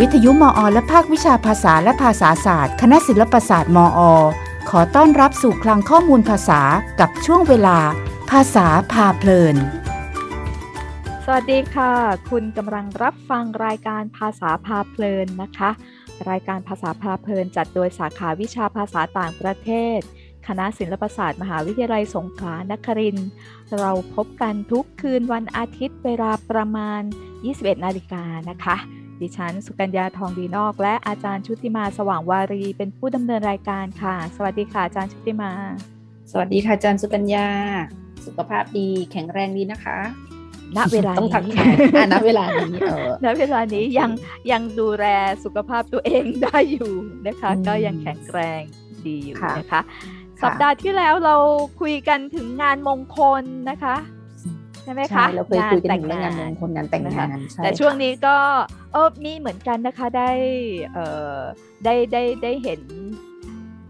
วิทยุมอ และภาควิชาภาษาและภาษาศาสตร์ คณะศิลปศาสตร์มอ ขอต้อนรับสู่คลังข้อมูลภาษากับช่วงเวลา ภาษาพาเพลิน สวัสดีค่ะ คุณกำลังรับฟังรายการภาษาพาเพลินนะคะ รายการภาษาพาเพลิน จัดโดยสาขาวิชาภาษาต่างประเทศ คณะศิลปศาสตร์ มหาวิทยาลัยสงขลานครินทร์เราพบกันทุกคืนวันอาทิตย์เวลาประมาณ 21 นาฬิกานะคะ ดิฉัน สุกัญญาทองดีนอก และอาจารย์ชุติมาสว่างวารี เป็นผู้ดำเนินรายการค่ะ สวัสดีค่ะอาจารย์ชุติมา สวัสดีค่ะอาจารย์สุกัญญา สุขภาพดีแข็งแรงดีนะคะณเวลาต้องทักนี้ทายอะณเวลานี้เออณเวลานี้ยังยังดูแลสุขภาพตัวเองได้อยู่นะคะอืมก็ยังแข็งแรงดีอยู่ค่ะนะคะ สัปดาห์ที่แล้วเราคุยกันถึงงานมงคลนะคะ ใช่ไหมคะใช่เราเคยคุยกันถึงเรื่องงานมงคลงานแต่งงานใช่แต่ช่วงนี้ก็เออมีเหมือนกันนะคะได้เออได้ได้ได้เห็น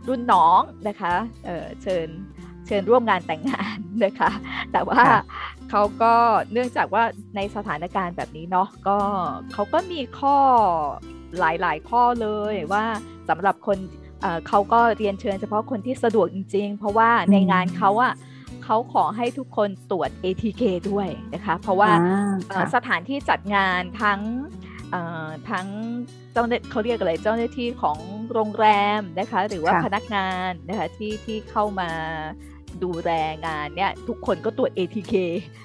รุ่นน้องนะคะเออเชิญเชิญร่วมงานแต่งงานนะคะ แต่ว่าค่ะเขาก็เนื่องจากว่าในสถานการณ์แบบนี้เนาะก็เขาก็มีข้อหลายๆ ข้อเลยว่าสำหรับคนเอ่อเขาก็เรียนเชิญเฉพาะคนที่สะดวกจริง ๆ เพราะว่าในงานเขาอะ เขาขอให้ทุกคนตรวจ ATK ด้วยนะคะ เพราะว่าอ่าเอ่อค่ะสถานที่จัดงานทั้งเอ่อทั้งเจ้าหน้าเขาเรียกอะไรเจ้าหน้าที่ของโรงแรมนะคะ หรือว่าค่ะพนักงานนะคะที่ที่เข้ามาดูแลงานเนี่ยทุกคนก็ตรวจ ATK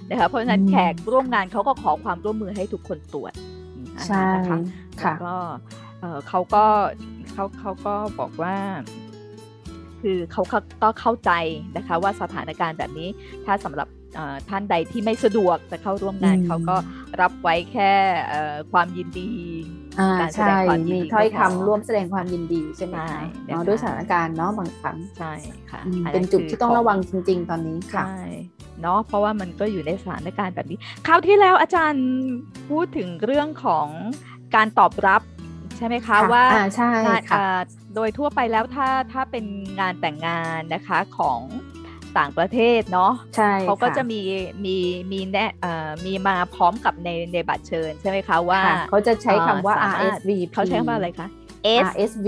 นะคะเพราะฉะนั้นแขกร่วมงานเขาก็ขอความร่วมมือให้ทุกคนตรวจอืมอันใช่นั้นนะคะค่ะแล้วก็เอ่อเขาก็เขาเขาก็บอกว่า คือเขาเขาก็เข้าใจนะคะว่าสถานการณ์แบบนี้ ถ้าสำหรับเอ่อท่านใดที่ไม่สะดวกจะเข้าร่วมงานอืมเขาก็รับไว้แค่เอ่อความยินดีอ่าการแสดใช่งความยินดีมีถ้อยก็พอคำร่วมแสดงความยินดีใช่ไหมใช่คะนะคะเนาะด้วยสถานการณ์เนาะบางครั้งใช่ค่ะอืมอัเป็นจุดคือที่ต้องขระวังจริง ๆ ตอนนี้ค่ะใช่เนาะเพราะว่ามันก็อยู่ในสถานการณ์แบบนี้คราวที่แล้วอาจารย์พูดถึงเรื่องของการตอบรับใช่ไหมคะค่ะว่าอ่าใช่งานค่ะอ่า โดยทั่วไปแล้วถ้าถ้าเป็นงานแต่งงานนะคะของต่างประเทศเนาะใช่เขาก็ค่จะมีมีมีแนะเอ่อมีมาพร้อมกับในในบัตรเชิญใช่ไหมคะว่าค่ะเขาจะใช้คำว่าเอ่อสามารถ RSVP เขาใช้คำว่าอะไรคะ S RSV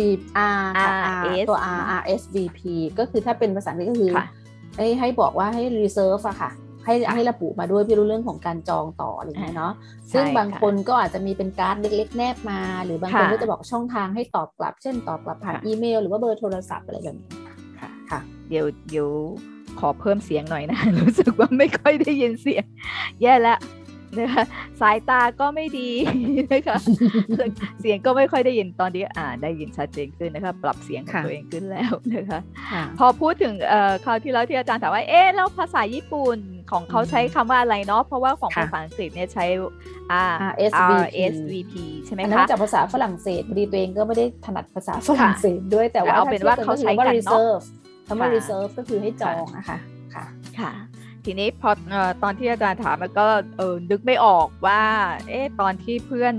R ค่ะ R RS ตัว R RSVP ก็คือถ้าเป็นภาษาอังกฤษก็คือค่ะให้ให้บอกว่าให้ reserve อะค่ะ ให้ให้ระบุมาด้วยเพื่อรู้เรื่องของการจองต่ออะไรอย่างเงี้ยเนาะซึ่งใช่บางค่ะคนก็อาจจะมีเป็นการ์ดเล็ก ๆ แนบมา หรือบางคนค่ะก็จะบอกช่องทางให้ตอบกลับ เช่นตอบกลับผ่านค่ะอีเมล หรือว่าเบอร์โทรศัพท์อะไรแบบนี้ค่ะค่ะ เดี๋ยวเดี๋ยวขอเพิ่มเสียงหน่อยนะ รู้สึกว่าไม่ค่อยได้ยินเสียง แย่แล้ว นะคะสายตาก็ไม่ดีนะคะเสียงก็ไม่ค่อยได้ยินตอนนี้อ่าได้ยินชัดเจนขึ้นนะคะปรับเสียงของค่ะตัวเองขึ้นแล้วนะคะค่ะพอพูดถึงเอ่อคราวที่แล้วที่อาจารย์ถามว่าเอ๊ะแล้วภาษาญี่ปุ่นของเขาอืมใช้คำว่าอะไรเนาะเพราะว่าของค่ะภาษาอังกฤษเนี่ยใช้ R RSVP RSVP ใช่ไหมอันนั้นคะมาจากภาษาฝรั่งเศสพอดีตัวเองก็ไม่ได้ถนัดภาษาฝรั่งเศสด้วยแต่ว่าแต่เอาเป็นว่าเขาใช้กันเนอะ reserve คำว่าค่ะ reserve ก็คือให้จองนะคะค่ะค่ะ ทีนี้พอเอ่อตอนที่อาจารย์ถามมันก็เออนึกไม่ออกว่า เอ๊ะตอนที่เพื่อน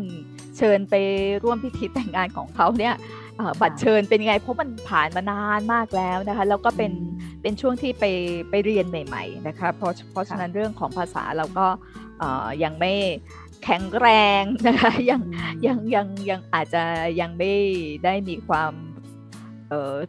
เชิญไปร่วมพิธีแต่งงานของเขาเนี่ยเอ่อบัตรเชิญเป็นยังไงเพราะมันผ่านมานานมากแล้วนะคะแล้วก็เป็นอืมเป็นช่วงที่ไปไปเรียนใหม่ๆนะคะเพราะเพราะฉะนั้นเรื่องของภาษาเราก็เอ่อยังไม่แข็งแรงนะคะยังยังยังยังอาจจะยังไม่ได้มีความเอ่อ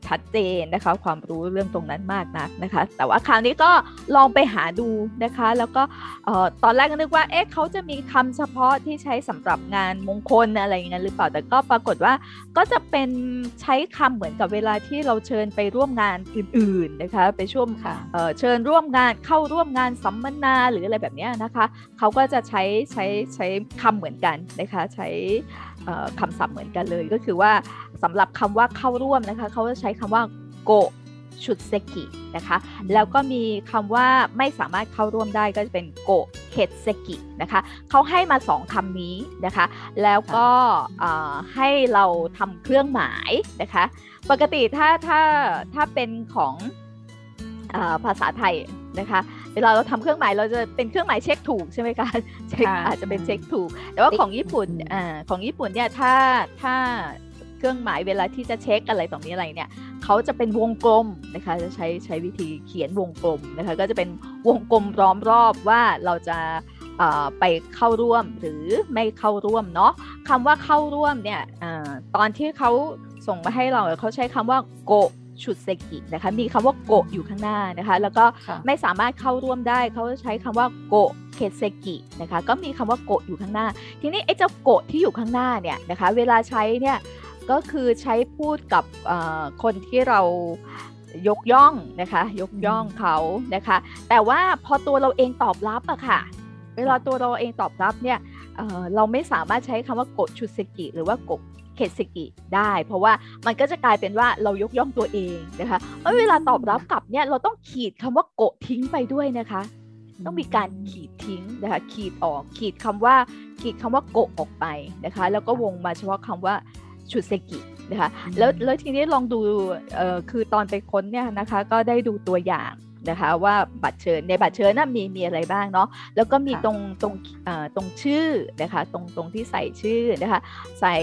ชัดเจนนะคะ ความรู้เรื่องตรงนั้นมากนักนะคะ แต่ว่าคราวนี้ก็ลองไปหาดูนะคะ แล้วก็เอ่อตอนแรกก็นึกว่าเอ๊ะเขาจะมีคำเฉพาะที่ใช้สำหรับงานมงคลอะไรอย่างนั้นหรือเปล่าแต่ก็ปรากฏว่าก็จะเป็นใช้คำเหมือนกับเวลาที่เราเชิญไปร่วมงานอื่น ๆนะคะ ไปช่วงค่ะเอ่อเชิญร่วมงานเข้าร่วมงานสัมมนาหรืออะไรแบบเนี้ยนะคะเขาก็จะใช้ใช้ใช้คำเหมือนกันนะคะใช้เอ่อ คำศัพท์เหมือนกันเลย ก็คือว่าสำหรับคำว่าเข้าร่วมนะคะเขาจะใช้คำว่าโกชุดเซกินะคะแล้วก็มีคำว่าไม่สามารถเข้าร่วมได้ก็จะเป็นโกเคดเซกินะคะเขาให้มาสองคำนี้นะคะแล้วก็ให้เราทำเครื่องหมายนะคะปกติถ้าถ้าถ้าเป็นของอภาษาไทยนะคะ เวลาเราทำเครื่องหมายเราจะเป็นเครื่องหมายเช็คถูกใช่ไหมคะเช็คค่ะอาจจะเป็นเช็คถูก แต่ว่าติ๊กของญี่ปุ่นอืมอ่าของญี่ปุ่นเนี่ยถ้าถ้าเครื่องหมายเวลาที่จะเช็คอะไรตรงนี้อะไรเนี่ยเขาจะเป็นวงกลมนะคะจะใช้ใช้วิธีเขียนวงกลมนะคะก็จะเป็นวงกลมล้อมรอบว่าเราจะไปเข้าร่วมหรือไม่เข้าร่วมเนาะคำว่าเข้าร่วมเนี่ยตอนที่เขาส่งมาให้เราเขาใช้คำว่าご出席นะคะ มีคำว่า ご อยู่ข้างหน้านะคะ แล้วก็ไม่สามารถเข้าร่วมได้ เขาใช้คำว่าโกเคเซกินะคะ ก็มีคำว่า ご อยู่ข้างหน้า ทีนี้ไอ้เจ้า ご ที่อยู่ข้างหน้าเนี่ยนะคะ เวลาใช้เนี่ยก็คือใช้พูดกับคนที่เรายกย่องนะคะ ยกย่องเขานะคะ แต่ว่าพอตัวเราเองตอบรับอะค่ะ เวลาตัวเราเองตอบรับเนี่ยเราไม่สามารถใช้คำว่าご出席หรือว่าโก เคสิกิได้ เพราะว่ามันก็จะกลายเป็นว่าเรายกย่องตัวเองนะคะเวลาตอบรับกลับเนี่ยเราต้องขีดคำว่า ご ทิ้งไปด้วยนะคะ ต้องมีการขีดทิ้งนะคะขีดออกขีดคำว่าขีดคำว่า ご ออกไปนะคะ แล้วก็วงมาเฉพาะคำว่าชุดเซกินะคะแล้วแล้วทีนี้ลองดูคือตอนไปค้นเนี่ยนะคะก็ได้ดูตัวอย่าง นะคะว่าบัตรเชิญในบัตรเชิญน่ะมีมีอะไรบ้างเนาะแล้วก็มีตรงตรงตรงชื่อนะคะตรงตรงที่ใส่ชื่อนะคะใส่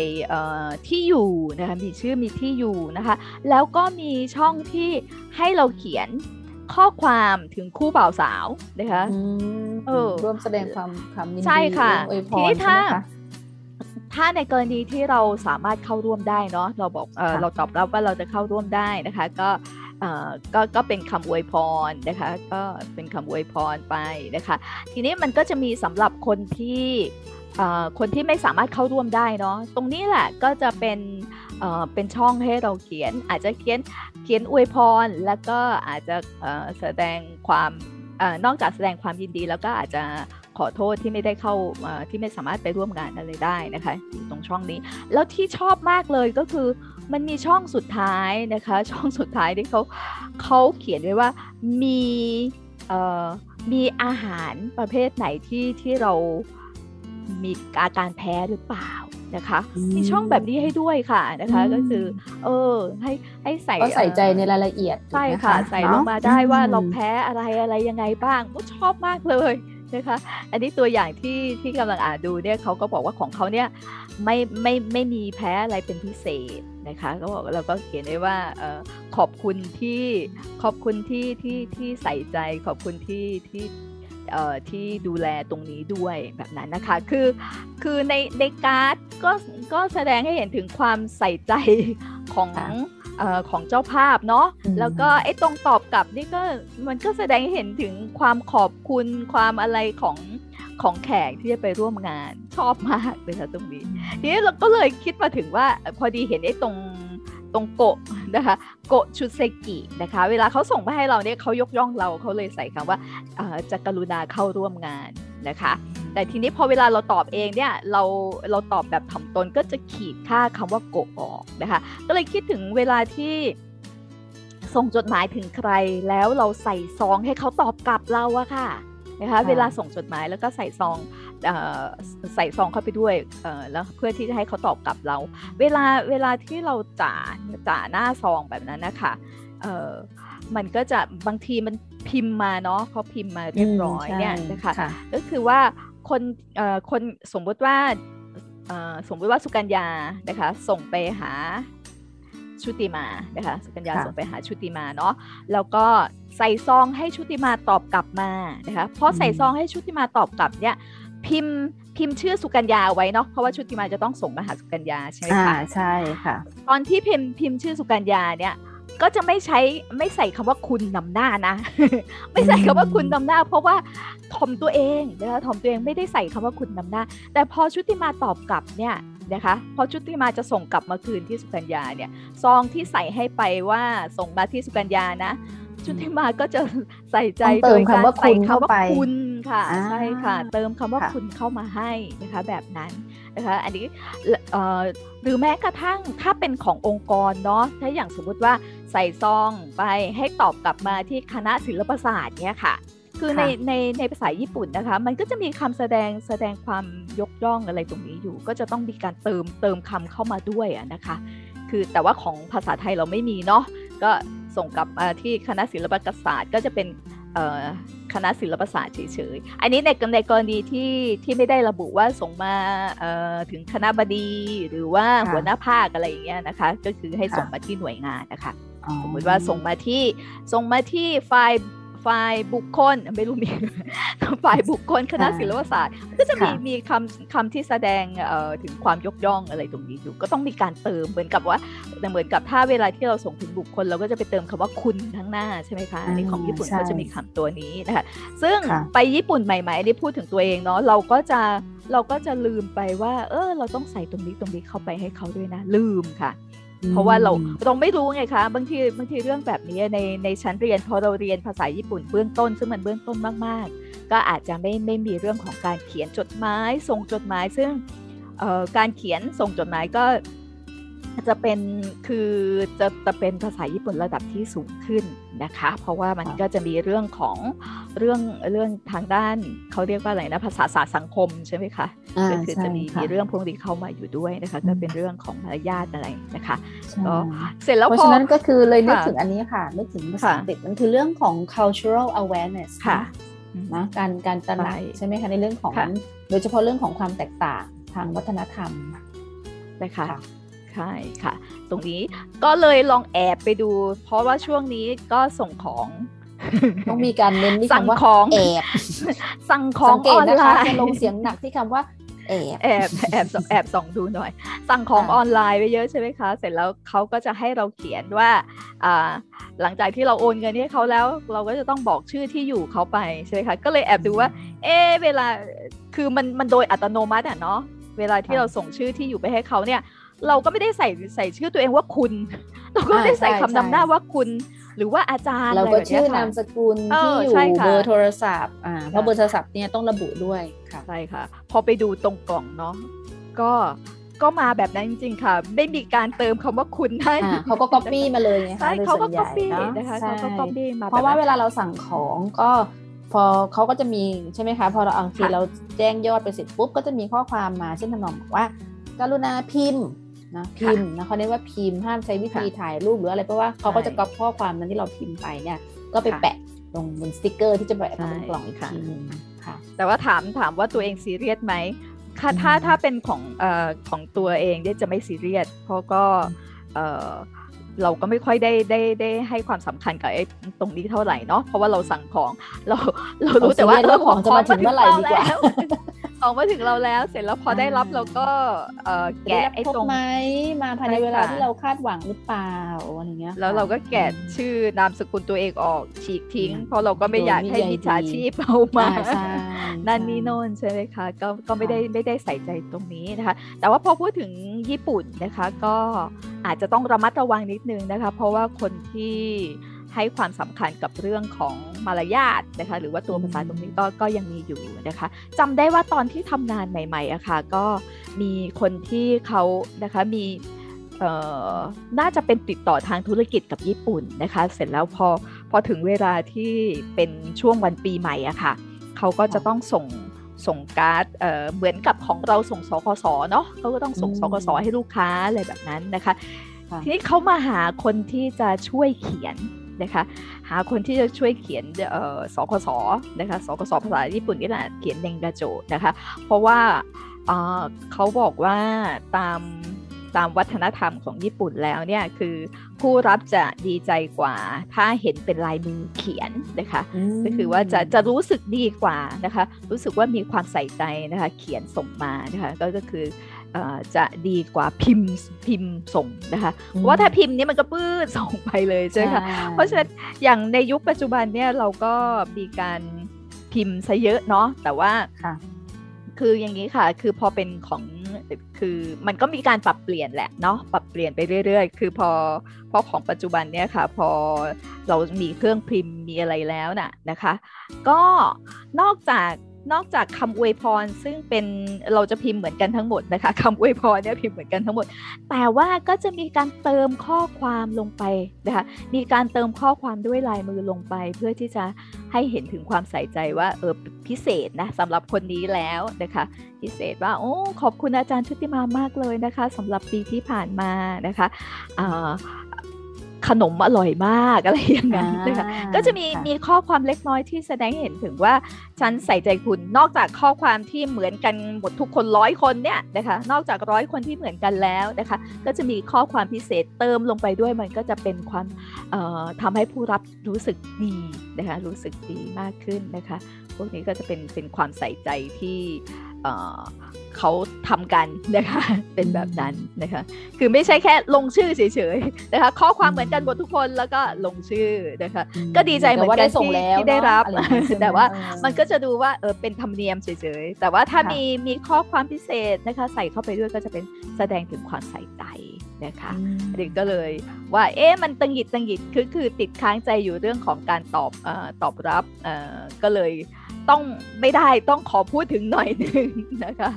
ที่อยู่นะคะมีชื่อมีที่อยู่นะคะแล้วก็มีช่องที่ให้เราเขียนข้อความถึงคู่บ่าวสาวนะคะเออร่วมแสดงความความยินดีใช่ค่ะทีนี้ถ้าถ้าในกรณีที่เราสามารถเข้าร่วมได้เนาะเราบอกเออเราตอบรับว่าเราจะเข้าร่วมได้นะคะ ก็ ก็ก็เป็นคำอวยพรนะคะ ก็เป็นคำอวยพรไปนะคะ ทีนี้มันก็จะมีสำหรับคนที่คนที่ไม่สามารถเข้าร่วมได้เนาะตรงนี้แหละก็จะเป็นเป็นช่องให้เราเขียน อาจจะเขียนเขียนอวยพร แล้วก็อาจจะแสดงความนอกจากแสดงความยินดี แล้วก็อาจจะขอโทษที่ไม่ได้เข้าที่ไม่สามารถไปร่วมงานอะไรได้นะคะ ตรงช่องนี้ แล้วที่ชอบมากเลยก็คือ มันมีช่องสุดท้ายนะคะ ช่องสุดท้ายที่เขาเขาเขียนไว้ว่ามีเอ่อมีอาหารประเภทไหนที่ที่เรามีอาการแพ้หรือเปล่านะคะ มีช่องแบบนี้ให้ด้วยค่ะนะคะก็คือ เออ ให้ให้ใส่ก็ใส่ใจในรายละเอียดใช่ค่ะ ใส่ลงมาได้ว่าเราแพ้อะไรอะไรยังไงบ้างก็ชอบมากเลย นะคะอันนี้ตัวอย่างที่ที่กำลังอ่านดูเนี่ยเขาก็บอกว่าของเขาเนี่ยไม่ไม่ไม่มีแพ้อะไรเป็นพิเศษนะคะก็บอกเราก็เขียนได้ว่าขอบคุณที่ขอบคุณที่ที่ที่ใส่ใจขอบคุณที่ที่ ที่ดูแลตรงนี้ด้วยแบบนั้นนะคะ คือคือในในการ์ดก็ก็แสดงให้เห็นถึงความใส่ใจของของเจ้าภาพเนาะแล้วก็ไอ้ตรงตอบกลับนี่ก็มันก็แสดงให้เห็นถึงความขอบคุณความอะไรของของแขกที่จะไปร่วมงานชอบมากเลยค่ะตรงนี้ทีนี้เราก็เลยคิดมาถึงว่าพอดีเห็นไอ้ตรง ตรงโกะนะคะโกะชุดเซกินะคะ เวลาเขาส่งมาให้เราเนี่ยเขายกย่องเราเขาเลยใส่คำว่าจะกรุณาเข้าร่วมงานนะคะ แต่ทีนี้พอเวลาเราตอบเองเนี่ยเราเราตอบแบบถ่อมตนก็จะขีดค่าคำว่าโกะออกนะคะ ก็เลยคิดถึงเวลาที่ส่งจดหมายถึงใครแล้วเราใส่ซองให้เขาตอบกลับเราอะค่ะนะคะ เวลาส่งจดหมายแล้วก็ใส่ซอง ใส่ซองเข้าไปด้วยแล้วเพื่อที่จะให้เขาตอบกลับเรา เวลาเวลาที่เราจ่าจ่าหน้าซองแบบนั้นนะคะมันก็จะบางทีมันพิมพ์มาเนาะเขาพิมพ์มาเรียบร้อยเนี่ยนะคะก็คือว่าคนคนสมมติว่าสมมติว่าสุกัญญานะคะส่งไปหาชุติมานะคะสุกัญญาส่งไปหาชุติมาเนาะแล้วก็ใส่ซองให้ชุติมาตอบกลับมานะคะเพราะใส่ซองให้ชุติมาตอบกลับเนี่ย พิมพ์พิมพ์ชื่อสุกัญญาไว้เนาะเพราะว่าชุติมาจะต้องส่งมาหาสุกัญญาใช่ไหมคะใช่ค่ะ ตอนที่พิมพ์พิมพ์ชื่อสุกัญญาเนี่ยก็จะไม่ใช้ไม่ใส่คำว่าคุณนำหน้านะ ไม่ใส่คำว่าคุณนำหน้า เพราะว่าถ่อมตัวเองนะคะถ่อมตัวเองไม่ได้ใส่คำว่าคุณนำหน้า แต่พอชุติมาตอบกลับเนี่ยนะคะพอชุติมาจะส่งกลับมาคืนที่สุกัญญาเนี่ยซองที่ใส่ให้ไปว่าส่งมาที่สุกัญญานะชุติมาก็จะใส่ใจโดยการใส่คำว่าคุณ ค่ะใช่ค่ะ เติมคำว่าคุณเข้ามาให้นะคะแบบนั้นนะคะอันนี้หรือแม้กระทั่งถ้าเป็นขององค์กรเนาะถ้าอย่างสมมุติว่าใส่ซองไปให้ตอบกลับมาที่คณะศิลปศาสตร์เนี่ยค่ะคือในในในภาษาญี่ปุ่นนะคะ มันก็จะมีคำแสดงแสดงความยกย่องอะไรตรงนี้อยู่ ก็จะต้องมีการเติมเติมคำเข้ามาด้วยนะคะ คือแต่ว่าของภาษาไทยเราไม่มีเนาะก็ส่งกลับมาที่คณะศิลปศาสตร์ ก็จะเป็น คณะศิลปศาสตร์เฉยๆ อันนี้ในในกรณีที่ที่ไม่ได้ระบุว่าส่งมาถึงคณะบดีหรือว่าหัวหน้าภาคอะไรอย่างเงี้ยนะคะ ก็คือให้ส่งมาที่หน่วยงานนะคะ สมมติว่าส่งมาที่ส่งมาที่ไฟล์ ฝ่ายบุคคลไม่รู้มีฝ่ายบุคคลคณะค่ะศิลปศาสตร์ก็จะมีค่ะมีคำคำที่แสดงเอ่อถึงความยกย่องอะไรตรงนี้อยู่ ก็ต้องมีการเติมเหมือนกับว่าเหมือนกับถ้าเวลาที่เราส่งถึงบุคคล เราก็จะไปเติมคำว่าคุณข้างหน้าใช่ไหมคะอันนี้ของญี่ปุ่นใช่ก็จะมีคำตัวนี้นะคะซึ่งค่ะไปญี่ปุ่นใหม่ๆอันนี้พูดถึงตัวเองเนาะเราก็จะเราก็จะลืมไปว่า เออ เราต้องใส่ตรงนี้ตรงนี้เข้าไปให้เขาด้วยนะ ลืมค่ะ เพราะว่าเราเราไม่รู้ไงคะบางทีบางทีเรื่องแบบนี้ในในชั้นเรียนพอเราเรียนภาษาญี่ปุ่นเบื้องต้น ซึ่งมันเบื้องต้นมาก ๆ ก็อาจจะไม่ไม่มีเรื่องของการเขียนจดหมายส่งจดหมายซึ่งการเขียนส่งจดหมายก็ จะเป็นคือจะจะเป็นภาษาญี่ปุ่นระดับที่สูงขึ้นนะคะ เพราะว่ามันค่ะก็จะมีเรื่องของเรื่องเรื่องทางด้านเขาเรียกว่าอะไรนะภาษาศาสตร์สังคมใช่ไหมคะอ่าก็คือใช่จะมีค่ะมีเรื่องพวกนี้เข้ามาอยู่ด้วยนะคะอืมก็เป็นเรื่องของมารยาทอะไรนะคะใช่ก็เสร็จแล้วเพราะพอฉะนั้นก็คือเลยนึกค่ะถึงอันนี้ค่ะนึกถึงภาษาค่ะอังกฤษมันคือเรื่องของ cultural awareness ค่ะนะการการตระหนักใช่ใช่ไหมคะในเรื่องของค่ะโดยเฉพาะเรื่องของความแตกต่างทางวัฒนธรรมนะคะค่ะ ใช่ค่ะ ตรงนี้ก็เลยลองแอบไปดู เพราะว่าช่วงนี้ก็ส่งของต้องมีการเน้นที่สั่งคำว่าของแอบสั่งของสังเกอตอนนะไลคะน์จะลงเสียงหนักที่คำว่าแอบแอบแอบส่องแอบส่องดูหน่อย สั่งของค่ะออนไลน์ไปเยอะใช่ไหมคะ เสร็จแล้วเขาก็จะให้เราเขียนว่าอ่าหลังจากที่เราโอนเงินให้เขาแล้ว เราก็จะต้องบอกชื่อที่อยู่เขาไปใช่ไหมคะก็เลยแอบดูว่า เอ๊ะเวลาคือมันมันโดยอัตโนมัติอะเนาะเวลาที่ค่ะเราส่งชื่อที่อยู่ไปให้เขาเนี่ย เราก็ไม่ได้ใส่ใส่ชื่อตัวเองว่าคุณ เราก็ไม่ได้ใส่อ่าใช่คำนำหน้าใช่ว่าคุณ หรือว่าอาจารย์เราอะไรก็แบบชื่เนี้อยนาค่ะมสกุลเอที่ออยู่ใช่ค่ะเบอร์โทรศัพท์อ่าเพราะเบอร์โทรศัพท์เนี่ยต้องระบุด้วยค่ะใช่ค่ะ พอไปดูตรงกล่องเนาะก็ก็มาแบบนั้นจริงๆค่ะ ไม่มีการเติมคำว่าคุณให้อ่าเขาก็ก๊อปปี้มาเลยไงใช่คะโดยเขาส่ก็วนใหก๊อญ่ปปี้เนาะนะคะใช่เขาก็ก๊อปปี้มาเพราะว่าแบบเวนั้นลาเราสั่งของก็พอเขาก็จะมีใช่ไหมคะ พอเราบางทีค่ะเราแจ้งยอดไปเสร็จปุ๊บก็จะมีข้อความมาเช่นทำนองบอกว่า กรุณาพิมพ์ นะพิมพ์นะเขาเน้นว่าพิมพ์ห้ามใช้วิธีถ่ายรูปหรืออะไรเพราะว่าเขาก็จะก๊อปข้อความนั้นที่เราพิมพ์ไปเนี่ยก็ไปค่ะแปะลงบนสติกเกอร์ที่จะแปะมาบนใช่กล่องอีกค่ะทีหนึงค่ะ แต่ว่าถามถามว่าตัวเองซีเรียสไหมถ้าอืมถ้าถ้าเป็นของเอ่อของตัวเองเนี่ยจะไม่ซีเรียสเพราะก็เอ่อเราก็ไม่ค่อยได้ได้ได้ให้ความสำคัญกับไอ้ตรงนี้เท่าไหร่เนาะเพราะว่าเราสั่งของเราเรารู้แต่ว่าเราซีเรียสว่าของจะมาถึงเมื่อไหร่ดีกว่า ของมาถึงเราแล้ว เสร็จแล้วพอได้รับเราก็เอ่อแกะแกะไอ้ครบตรงไหมมาภายในใช่เวลาค่ะที่เราคาดหวังหรือเปล่าอะไรเงี้ยแล้วเราก็แกะอืมชื่อนามสกุลตัวเองออกฉีกทิ้งอืมเพราะเราก็ไม่โดยอยากให้ไม่ใยมิจฉาดีชีพเอามาอ่าใช่นั่นใช่นี่โน่นใช่ไหมคะก็ก็ไม่ค่ะได้ไม่ได้ใส่ใจตรงนี้นะคะ แต่ว่าพอพูดถึงญี่ปุ่นนะคะ ก็อาจจะต้องระมัดระวังนิดนึงนะคะ เพราะว่าคนที่ ให้ความสำคัญกับเรื่องของมารยาทนะคะหรือว่าตัวภาษาตรงนี้ก็ก็ยังมีอยู่นะคะจำได้ว่าตอนที่ทำงานใหม่ๆอะค่ะก็มีคนที่เขานะคะมีเอ่อน่าจะเป็นติดต่อทางธุรกิจกับญี่ปุ่นนะคะ เสร็จแล้วพอพอถึงเวลาที่เป็นช่วงวันปีใหม่อะค่ะเขาก็จะต้องส่งส่งการ์ดเอ่อเหมือนกับของเราส่งสคสเนาะเขาก็ต้องส่งอืมสคสให้ลูกค้าอะไรแบบนั้นนะคะค่ะทีนี้เขามาหาคนที่จะช่วยเขียน นะคะ หาคนที่จะช่วยเขียนเอ่อสคสนะคะสคสภาษาญี่ปุ่นนี่แหละเขียนเนงกาโจนะคะ เพราะว่าเอ่อเขาบอกว่าตามตามวัฒนธรรมของญี่ปุ่นแล้วเนี่ยคือผู้รับจะดีใจกว่า ถ้าเห็นเป็นลายมือเขียนนะคะมก็คือว่าจะจะรู้สึกดีกว่านะคะ รู้สึกว่ามีความใส่ใจนะคะ เขียนส่งมานะคะก็ก็คือเอ่อ จะดีกว่าพิมพ์พิมพ์ส่งนะคะเพราะว่าถ้าพิมพ์นี้มันก็ปื้ดส่งไปเลยใช่ไหมคะเพราะฉะนั้นอย่างในยุคปัจจุบันเนี่ยเราก็มีการพิมพ์ซะเยอะเนาะแต่ว่าค่ะคืออย่างนี้ค่ะ คือพอเป็นของคือมันก็มีการปรับเปลี่ยนแหละเนาะปรับเปลี่ยนไปเรื่อย ๆ คือพอพอของปัจจุบันเนี่ยค่ะ พอเรามีเครื่องพิมพ์มีอะไรแล้วน่ะนะคะ ก็นอกจาก นอกจากคำอวยพรซึ่งเป็นเราจะพิมพ์เหมือนกันทั้งหมดนะคะคำอวยพรเนี่ยพิมพ์เหมือนกันทั้งหมด แต่ว่าก็จะมีการเติมข้อความลงไปนะคะมีการเติมข้อความด้วยลายมือลงไป เพื่อที่จะให้เห็นถึงความใส่ใจว่าเออพิเศษนะสำหรับคนนี้แล้วนะคะพิเศษว่าโอ้ขอบคุณอาจารย์ชุติมามากเลยนะคะสำหรับปีที่ผ่านมานะคะอ่า ขนมอร่อยมากอะไรอย่างนั้นนะคะก็จะมีมีข้อความเล็กน้อยที่แสดงเห็นถึงว่าฉันใส่ใจคุณนอกจากข้อความที่เหมือนกันหมดทุกคนร้อยคนเนี่ยนะคะนอกจากร้อยคนที่เหมือนกันแล้วนะคะ ก็จะมีข้อความพิเศษเติมลงไปด้วยมันก็จะเป็นความทำให้ผู้รับรู้สึกดีนะคะรู้สึกดีมากขึ้นนะคะ พวกนี้ก็จะเป็นเป็นความใส่ใจที่ เขาทำกันนะคะเป็นแบบนั้นนะคะคือไม่ใช่แค่ลงชื่อเฉยๆนะคะข้อความเหมือนกันหมดทุกคนแล้วก็ลงชื่อนะคะก็ดีใจเหมือนกันที่ที่ได้รับ แต่ว่ามันก็จะดูว่าเออเป็นธรรมเนียมเฉยๆแต่ว่าถ้ามีมีข้อความพิเศษนะคะใส่เข้าไปด้วยก็จะเป็นแสดงถึงความใส่ใจนะคะเด็กก็เลยว่าเอ๊ะมันตังหิดตังหิดคือคือติดค้างใจอยู่เรื่องของการตอบอตอบรับก็เลย ต้องไม่ได้ต้องขอพูดถึงหน่อยหนึ่งนะคะ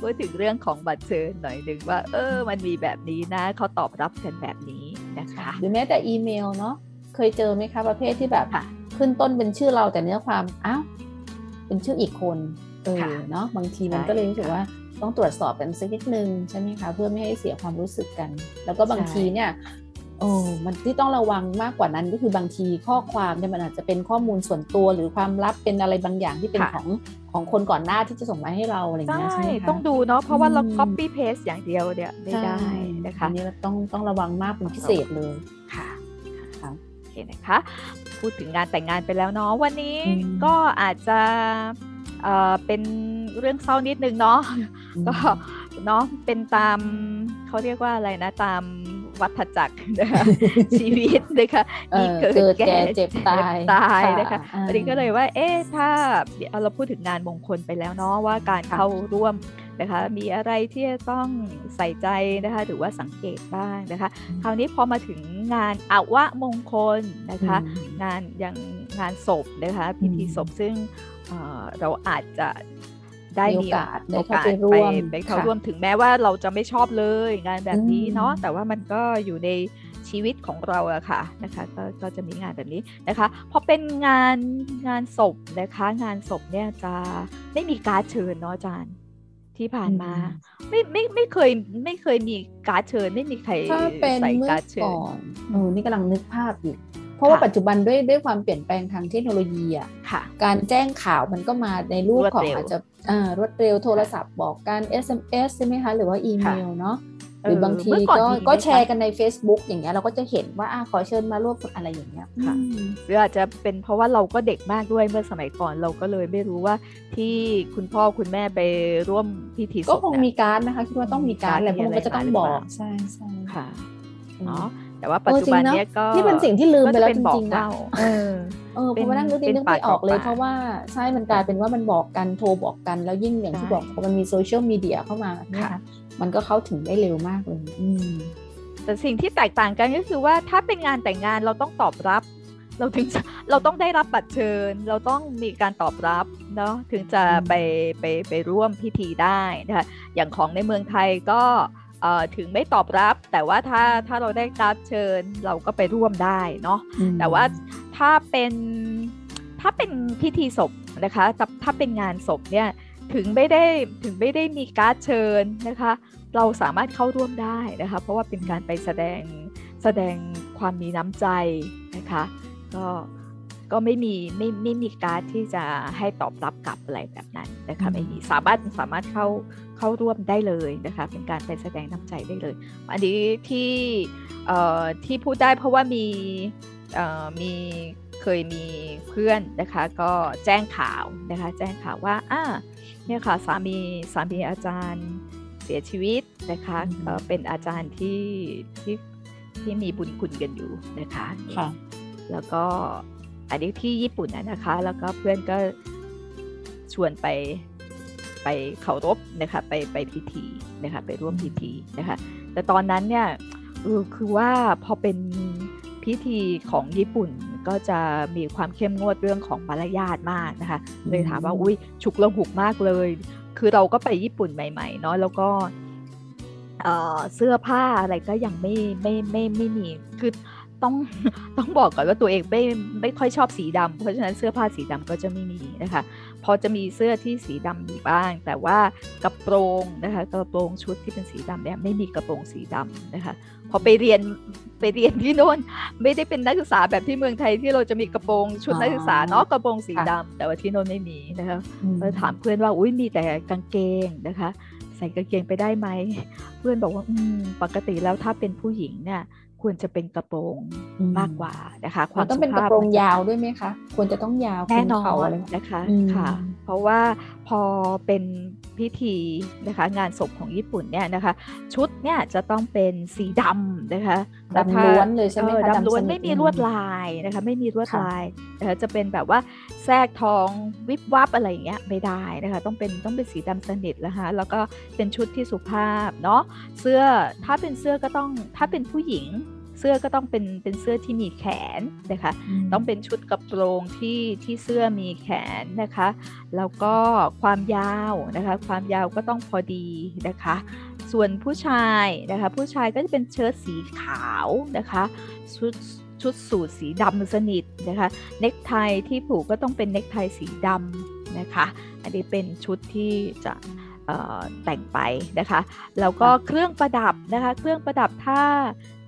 พูดถึงเรื่องของบัตรเชิญหน่อยหนึ่งว่า เออ มันมีแบบนี้นะเขาตอบรับกันแบบนี้นะคะหรือแม้แต่อีเมลเนาะเคยเจอไหมคะประเภทที่แบบขึ้นต้นเป็นชื่อเราแต่เนื้อความอ้าวเป็นชื่ออีกคนเออเนาะบางทีมันก็เลยรู้สึกว่าต้องตรวจสอบกันสักนิดนึงใช่ไหมคะเพื่อไม่ให้เสียความรู้สึกกัน แล้วก็บางทีเนี่ย โอ้มันที่ต้องระวังมากกว่านั้นก็คือบางทีข้อความเนี่ยมันอาจจะเป็นข้อมูลส่วนตัวหรือความลับเป็นอะไรบางอย่างที่เป็นของของคนก่อนหน้าที่จะส่งมาให้เราอะไรอย่างเงี้ยใช่ไหมคะต้องดูเนาะเพราะว่าเรา copy paste อย่างเดียวเนี่ยไม่ได้นะคะอันนี้เราต้องต้องระวังมากเป็นพิเศษเลยค่ะโอเคนะคะ พูดถึงงานแต่งงานไปแล้วเนาะวันนี้ก็อาจจะเอ่อเป็นเรื่องเศร้านิดนึงเนาะก็เนาะเป็นตามเขาเรียกว่าอะไรนะตาม วัฏจักรนะคะชีวิตนะคะมีเกิดแก่เจ็บตายตายนะคะอันนี้ก็เลยว่า เอ๊ะถ้าเราพูดถึงงานมงคลไปแล้วเนาะว่าการเข้าร่วมนะคะมีอะไรที่จะต้องใส่ใจนะคะหรือว่าสังเกตบ้างนะคะ คราวนี้พอมาถึงงานอวะมงคลนะคะ งานอย่างงานศพนะคะพิธีศพซึ่งเราอาจจะ ได้มีโอกาสได้เข้าไปร่วมไปเข้าร่วมถึงแม้ว่าเราจะไม่ชอบเลยงานแบบนี้เนาะแต่ว่ามันก็อยู่ในชีวิตของเราอะค่ะนะคะก็ก็จะมีงานแบบนี้นะคะพอเป็นงานงานศพนะคะ งานศพเนี่ยจะไม่มีการเชิญเนาะอาจารย์ที่ผ่านมา ไม่ไม่ไม่เคยไม่เคยมีการเชิญไม่มีใครใส่การเชิญเออนี่กำลังนึกภาพอยู่ เพราะว่าปัจจุบันด้วยด้วยความเปลี่ยนแปลงทางเทคโนโลยีอะการแจ้งข่าวมันก็มาในรูปของอาจจะรวดเร็วโทรศัพท์บอกการ SMS ใช่ไหมคะ หรือว่าอีเมลเนาะหรือบางทีก็ก็แชร์กันใน Facebook อย่างเงี้ยเราก็จะเห็นว่าอ่าขอเชิญมาร่วมอะไรอย่างเงี้ยค่ะหรืออาจจะเป็นเพราะว่าเราก็เด็กมากด้วยเมื่อสมัยก่อนเราก็เลยไม่รู้ว่าที่คุณพ่อคุณแม่ไปร่วมพิธีก็คงมีการนะคะคิดว่าต้องมีการแหละเพราะมันก็จะต้องบอกใช่ใช่ค่ะเนาะ แต่ว่าปัจจุบันเนี้ยก็ที่เป็นสิ่งที่ลืมไปแล้วจริงๆนะเออเออเพราะว่านั่งนึกนึกไม่ออกเลย เพราะว่าใช่มันกลายเป็นว่ามันบอกกันโทรบอกกันแล้วยิ่งอย่างที่บอกพอมันมีโซเชียลมีเดียเข้ามาเนี่ยมันก็เข้าถึงได้เร็วมากเลยอืแต่สิ่งที่แตกต่างกันก็คือว่าถ้าเป็นงานแต่งงานเราต้องตอบรับ เราถึงเราต้องได้รับบัตรเชิญ เราต้องมีการตอบรับเนาะถึงจะไปไปไปร่วมพิธีได้นะคะอย่างของในเมืองไทยก็ ถึงไม่ตอบรับ แต่ว่าถ้าถ้าเราได้การเชิญเราก็ไปร่วมได้เนาะแต่ว่าถ้าเป็นถ้าเป็นพิธีศพนะคะถ้าเป็นงานศพเนี่ยถึงไม่ได้ถึงไม่ได้มีการเชิญนะคะ เราสามารถเข้าร่วมได้นะคะ เพราะว่าเป็นการไปแสดงแสดงความมีน้ำใจนะคะก็ก็ไม่มีไม่ไม่มีการที่จะให้ตอบรับกลับอะไรแบบนั้นนะคะไม่มีสามารถสามารถเข้า เข้าร่วมได้เลยนะคะ เป็นการไปแสดงน้ำใจได้เลย อันนี้ที่ที่พูดได้เพราะว่ามีมีเคยมีเพื่อนนะคะก็แจ้งข่าวนะคะแจ้งข่าวว่าอ่าเนี่ยค่ะสามีสามีอาจารย์เสียชีวิตนะคะเป็นอาจารย์ที่ที่ที่มีบุญคุณกันอยู่นะคะค่ะแล้วก็อันนี้ที่ญี่ปุ่นนะคะ แล้วก็เพื่อนก็ชวนไป ไปเคารพนะคะไปไปพิธีนะคะไปร่วมพิธีนะคะแต่ตอนนั้นเนี่ยเออคือว่าพอเป็นพิธีของญี่ปุ่นก็จะมีความเข้มงวดเรื่องของมารยาทมากนะคะเลยถามว่าอุ้ยฉุกละหุกมากเลย คือเราก็ไปญี่ปุ่นใหม่ๆเนาะแล้วก็เสื้อผ้าอะไรก็ยังไม่ไม่ไม่ไม่มีคือ ต้องต้องบอกก่อนว่าตัวเองไม่ไม่ค่อยชอบสีดำเพราะฉะนั้นเสื้อผ้าสีดำก็จะไม่มีนะคะพอจะมีเสื้อที่สีดำมีบ้าง แต่ว่ากระโปรงนะคะกระโปรงชุดที่เป็นสีดำเนี่ยไม่มีกระโปรงสีดำนะคะพอไปเรียนไปเรียนที่โน่นไม่ได้เป็นนักศึกษาแบบที่เมืองไทยที่เราจะมีกระโปรงชุดนักศึกษาเนาะกระโปรงสีดำแต่ว่าที่โน่นไม่มีนะคะเราถามเพื่อนว่าอุ้ยมีแต่กางเกงนะคะใส่กางเกงไปได้ไหม เพื่อนบอกว่าอืมปกติแล้วถ้าเป็นผู้หญิงเนี่ย ควรจะเป็นกระโปรงมากกว่านะคะความต้องเป็นกระโปรงยาวด้วยไหมคะควรจะต้องยาวแน่นอนนะคะค่ะ เพราะว่าพอเป็น พิธีนะคะงานศพของญี่ปุ่นเนี่ยนะคะ ชุดเนี่ยจะต้องเป็นสีดำนะคะดำล้วนเลยใช่ไหมคะดำล้วนไม่มีลวดลายนะคะไม่มีลวดลายนะคะจะเป็นแบบว่าแทรกทองวิบวับอะไรอย่างเงี้ยไม่ได้นะคะต้องเป็นต้องเป็นสีดำสนิทนะคะแล้วก็เป็นชุดที่สุภาพเนาะเสื้อถ้าเป็นเสื้อก็ต้องถ้าเป็นผู้หญิง เสื้อก็ต้องเป็นเป็นเสื้อที่มีแขนนะคะ ต้องเป็นชุดกระโปรงที่ที่เสื้อมีแขนนะคะ แล้วก็ความยาวนะคะ ความยาวก็ต้องพอดีนะคะ ส่วนผู้ชายนะคะ ผู้ชายก็จะเป็นเชิ้ตสีขาวนะคะชุดชุดสูทสีดำสนิทนะคะ เน็กไทที่ผูกก็ต้องเป็นเน็กไทสีดำนะคะ อันนี้เป็นชุดที่จะแต่งไปนะคะ แล้วก็เครื่องประดับนะคะ เครื่องประดับถ้า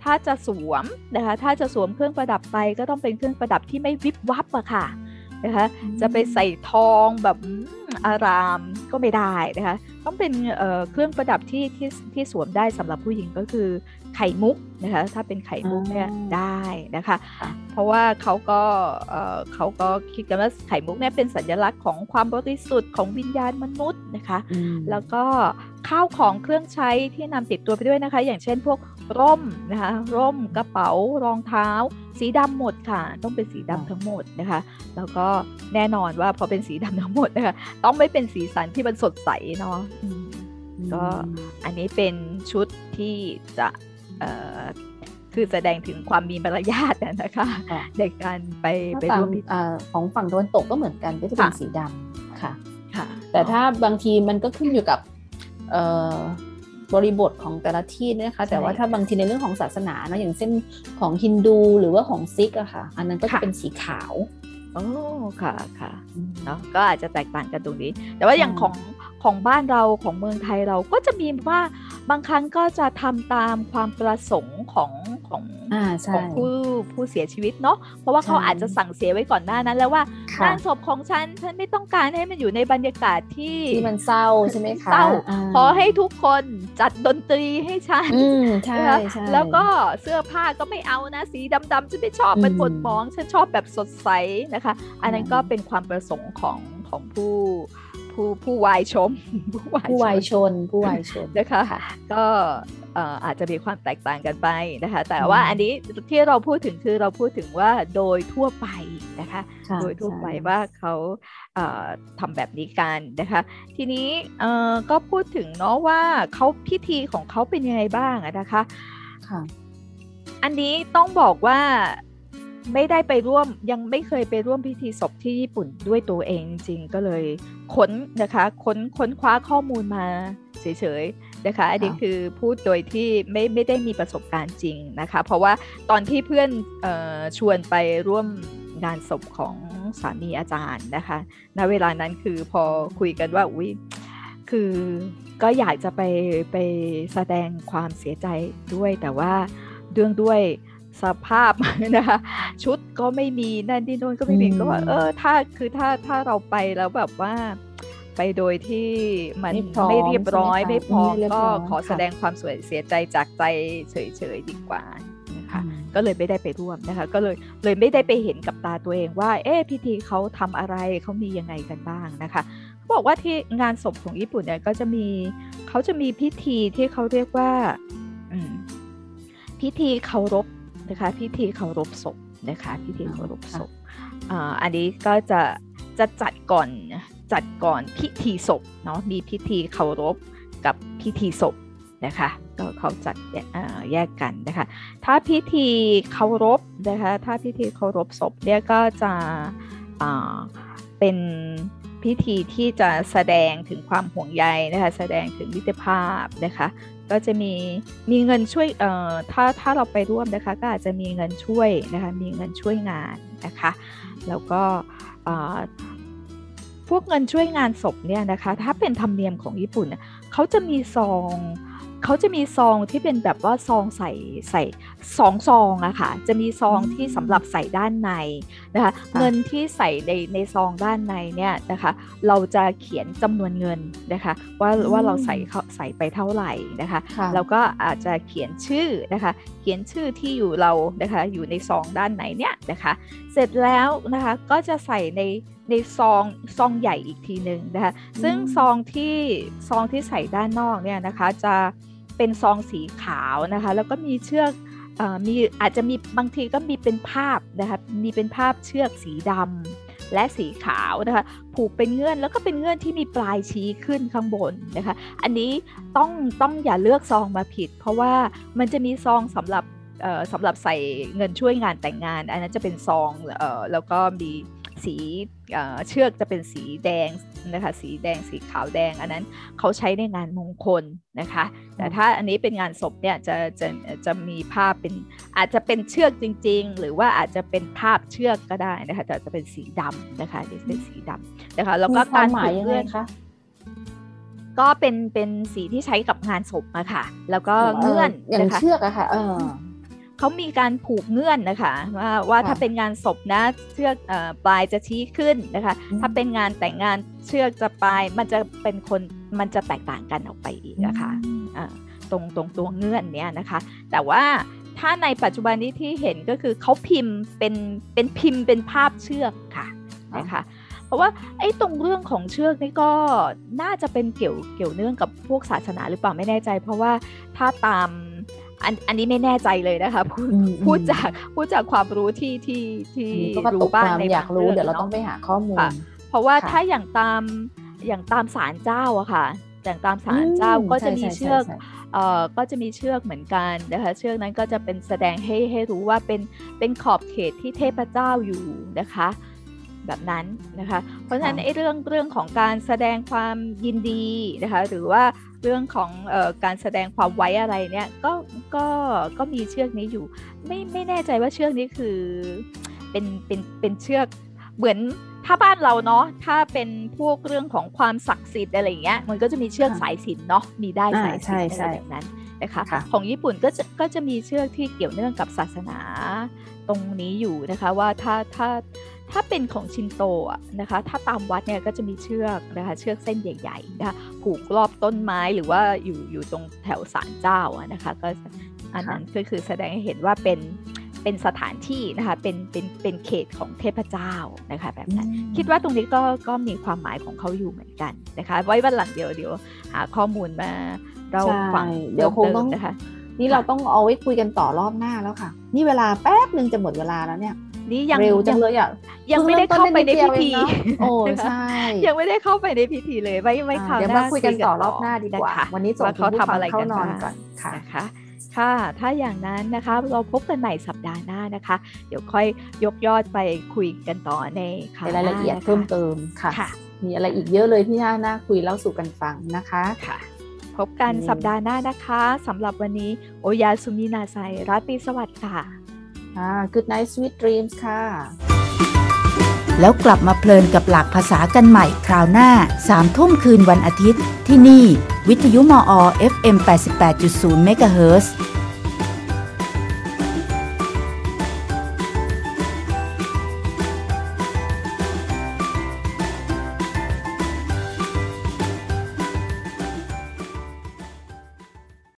ถ้าจะสวมนะคะถ้าจะสวมเครื่องประดับไปก็ต้องเป็นเครื่องประดับที่ไม่วิบวับอะค่ะนะคะจะไปใส่ทองแบบอารามก็ไม่ได้นะคะต้องเป็นเเครื่องประดับที่ที่ที่สวมได้สำหรับผู้หญิงก็คือไข่มุกนะคะถ้าเป็นไข่มุกเนี่ยได้นะคะเพราะว่าเขาก็เขาก็คิดกันว่าไข่มุกเนี่ยเป็นสัญลักษณ์ของความบริสุทธิ์ของวิญญาณมนุษย์นะคะแล้วก็ข้าวของเครื่องใช้ที่นำติดตัวไปด้วยนะคะ อย่างเช่นพวก ร่มนะคะร่มกระเป๋ารองเท้า สีดำหมดค่ะ ต้องเป็นสีดำทั้งหมดนะคะ แล้วก็แน่นอนว่าพอเป็นสีดำทั้งหมดนะคะต้องไม่เป็นสีสันที่มันสดใสเนาะก็อันนี้เป็นชุดที่จะคือแสดงถึงความมีมารยาทนะคะในการไปไปร่วมของฝั่งตะวันตกก็เหมือนกันก็จะเป็นสีดำค่ะค่ะแต่ถ้าบางทีมันก็ขึ้นอยู่กับ บริบทของแต่ละที่นะคะ แต่ว่าถ้าบางทีในเรื่องของศาสนานะอย่างเช่นของฮินดูหรือว่าของซิกอะค่ะ อันนั้นก็จะเป็นสีขาวโอ้ค่ะค่ะเนาะก็อาจจะแตกต่างกันตรงนี้ แต่ว่าอย่างของของบ้านเราของเมืองไทยเราก็จะมีว่าบางครั้งก็จะทำตามความประสงค์ของ ของของผู้ผู้เสียชีวิตเนาะเพราะว่าเขาอาจจะสั่งเสียไว้ก่อนหน้านั้น แล้วว่างานศพของฉันฉันไม่ต้องการให้มันอยู่ในบรรยากาศที่ที่มันเศร้าใช่ไหมคะเศร้าขอให้ทุกคนจัดดนตรีให้ฉันใช่ใช่แล้วก็เสื้อผ้าก็ไม่เอานะสีดำๆฉันไม่ชอบมันปวดมองฉันชอบแบบสดใสนะคะ อันนั้นก็เป็นความประสงค์ของของผู้ ผู้ผู้วายชม ผู้วายชน ผู้วายชนนะคะก็อาจจะมีความแตกต่างกันไปนะคะ แต่ว่าอันนี้ที่เราพูดถึงคือเราพูดถึงว่าโดยทั่วไปนะคะ โดยทั่วไปว่าเขาทำแบบนี้กันนะคะ ทีนี้ก็พูดถึงเนาะว่าเขาพิธีของเขาเป็นยังไงบ้างนะคะ อันนี้ต้องบอกว่า ไม่ได้ไปร่วมยังไม่เคยไปร่วมพิธีศพที่ญี่ปุ่นด้วยตัวเองจริงก็เลยค้นนะคะค้นค้นคว้าข้อมูลมาเฉยๆนะคะ อันนี้คือพูดโดยที่ไม่ไม่ได้มีประสบการณ์จริงนะคะ เพราะว่าตอนที่เพื่อนออชวนไปร่วมงานศพของสามีอาจารย์นะคะณเวลานั้นคือพอคุยกันว่าอุ้ยคือก็อยากจะไปไปแสดงความเสียใจด้วยแต่ว่าเรื่องด้วย สภาพนะคะชุดก็ไม่มีนั่นที่โน่นก็ไม่มีก็ว่าเออถ้าคือถ้าถ้าเราไปแล้วแบบว่าไปโดยที่มันไม่เรียบร้อยไม่พอก็ขอแสดงความสวยเสียใจจากใจเฉยๆดีกว่านะคะก็เลยไม่ได้ไปร่วมนะคะ ก็เลยเลยไม่ได้ไปเห็นกับตาตัวเองว่า เอ๊พิธีเขาทำอะไรเขามียังไงกันบ้างนะคะเขาบอกว่าที่งานศพของญี่ปุ่นเนี่ยก็จะมีเขาจะมีพิธีที่เขาเรียกว่าพิธีเคารพ นะคะ พิธีเคารพศพนะคะ พิธีเคารพศพอันนี้ก็จะจะจัดก่อนจัดก่อนพิธีศพเนาะมีพิธีเคารพกับพิธีศพนะคะก็เขาจัดแยกกันนะคะ ถ้าพิธีเคารพนะคะถ้าพิธีเคารพศพเนี่ยก็จะเป็นพิธีที่จะแสดงถึงความห่วงใยนะคะแสดงถึงมิตรภาพนะคะ ก็จะมีมีเงินช่วยเอ่อถ้าถ้าเราไปร่วมนะคะก็อาจจะมีเงินช่วยนะคะมีเงินช่วยงานนะคะแล้วก็พวกเงินช่วยงานศพเนี่ยนะคะถ้าเป็นธรรมเนียมของญี่ปุ่นเขาจะมีซอง เขาจะมีซองที่เป็นแบบว่าซองใส่ใส่สองซองอะค่ะ จะมีซองที่สำหรับใส่ด้านในนะคะเงินที่ใส่ในในซองด้านในเนี่ยนะคะ เราจะเขียนจำนวนเงินนะคะ ว่าว่าเราใส่เขาใส่ไปเท่าไหร่นะคะแล้วก็อาจจะเขียนชื่อนะคะ เขียนชื่อที่อยู่เรานะคะ อยู่ในซองด้านในเนี่ยนะคะ เสร็จแล้วนะคะก็จะใส่ใน ในซองซองใหญ่อีกทีหนึ่งนะคะซึ่งซองที่ซองที่ใส่ด้านนอกเนี่ยนะคะจะเป็นซองสีขาวนะคะแล้วก็มีเชือกมีอาจจะมีบางทีก็มีเป็นภาพนะคะมีเป็นภาพเชือกสีดำและสีขาวนะคะผูกเป็นเงื่อนแล้วก็เป็นเงื่อนที่มีปลายชี้ขึ้นข้างบนนะคะอันนี้ต้องต้องอย่าเลือกซองมาผิด เพราะว่ามันจะมีซองสำหรับสำหรับใส่เงินช่วยงานแต่งงาน อันนั้นจะเป็นซองแล้วก็มี สีเชือกจะเป็นสีแดงนะคะสีแดงสีขาวแดง อันนั้นเขาใช้ในงานมงคลนะคะ แต่ถ้าอันนี้เป็นงานศพเนี่ยจะจะจะมีภาพเป็นอาจจะเป็นเชือกจริง ๆ หรือว่าอาจจะเป็นภาพเชือกก็ได้นะคะแต่จะเป็นสีดำนะคะนี่เป็นสีดำนะคะแล้วก็การผูกเงื่อนคะก็เป็นเป็นสีที่ใช้กับงานศพอะค่ะ แล้วก็เงื่อนอย่างเชือกอะค่ะ เออ เขามีการผูกเงื่อนนะคะว่าว่าถ้าเป็นงานศพนะเชือกปลายจะชี้ขึ้นนะคะ ถ้าเป็นงานแต่งงานเชือกจะปลายมันจะเป็นคนมันจะแตกต่างกันออกไปอีกนะคะตรงตรงตัวเงื่อนเนี้ยนะคะ แต่ว่าถ้าในปัจจุบันนี้ที่เห็นก็คือเขาพิมพ์เป็นเป็นพิมพ์เป็นภาพเชือกค่ะนะคะเพราะว่าไอ้ตรงเรื่องของเชือกนี่ก็น่าจะเป็นเกี่ยวเกี่ยวเนื่องกับพวกศาสนาหรือเปล่าไม่แน่ใจ เพราะว่าถ้าตาม อันอันนี้ไม่แน่ใจเลยนะคะพูดพูดจากพูดจากความรู้ที่ที่ที่รู้บ้างในอยากรู้เดี๋ยวเราต้องไปหาข้อมูลเพราะว่าถ้าอย่างตามอย่างตามสารเจ้าอะค่ะอย่างตามสารเจ้าก็จะมีเชือกเอ่อก็จะมีเชือกเหมือนกันนะคะเชือกนั้นก็จะเป็นแสดงให้ให้รู้ว่าเป็นเป็นขอบเขตที่เทพเจ้าอยู่นะคะ แบบนั้นนะคะ เพราะฉะนั้นไอ้เรื่องเรื่องของการแสดงความยินดีนะคะหรือว่าเรื่องของออการแสดงความไว้อะไรเนี่ยก็ก็ก็มีเชือกนี้อยู่ ไม่ไม่แน่ใจว่าเชือกนี้คือเป็นเป็นเป็นเชือกเหมือนถ้าบ้านเราเนาะถ้าเป็นพวกเรื่องของความศักดิ์สิทธิ์อะไรเงี้ยมันก็จะมีเชือกสายสินเนาะมีได้สายสินอะไรแบบนั้นนะคะของญี่ปุ่นก็จะก็จะมีเชือกที่เกี่ยวเนื่องกับศาสนาตรงนี้อยู่นะคะว่าถ้าถ้า ถ้าเป็นของชินโตะนะคะ ถ้าตามวัดเนี่ยก็จะมีเชือกนะคะเชือกเส้นใหญ่ๆนะคะผูกรอบต้นไม้หรือว่าอยู่อยู่ตรงแถวศาลเจ้านะคะก็อันนั้นก็คือแสดงให้เห็นว่าเป็นเป็นสถานที่นะคะเป็นเป็นเป็นเขตของเทพเจ้านะคะแบบนั้นคิดว่าตรงนี้ก็ก็มีความหมายของเขาอยู่เหมือนกันนะคะ ไว้วันหลังเดี๋ยวเดี๋ยวหาข้อมูลมาเราฟังเดี๋ยวคงต้องนะคะนี่เราต้องเอาไว้คุยกันต่อรอบหน้าแล้วค่ะ นี่เวลาแป๊บหนึ่งจะหมดเวลาแล้วเนี่ยนี่ยังเร็วจังเลยอะ ยังไม่ได้เข้าไปในพิธีโอ้ใช่ยังไม่ได้เข้าไปในพิธีเลยไว้ไว้คราวหน้าเดี๋ยวมาคุยกันต่อรอบหน้าดีกว่า วันนี้ส่งเขาทำอะไรกันนอนก่อนค่ะค่ะ ถ้าอย่างนั้นนะคะเราพบกันใหม่สัปดาห์หน้านะคะ เดี๋ยวค่อยยกยอดไปคุยกันต่อในรายละเอียดเพิ่มเติมค่ะ มีอะไรอีกเยอะเลยที่น่าน่าคุยเล่าสู่กันฟังนะคะค่ะ พบกันสัปดาห์หน้านะคะสำหรับวันนี้โอยาสุมินาไซราตรีสวัสดิ์ค่ะอ่า Good night sweet dreams ค่ะ แล้วกลับมาเพลินกับหลักภาษากันใหม่คราวหน้าสามทุ่มคืนวันอาทิตย์ ที่นี่ วิทยุมอ FM 88.0 MHz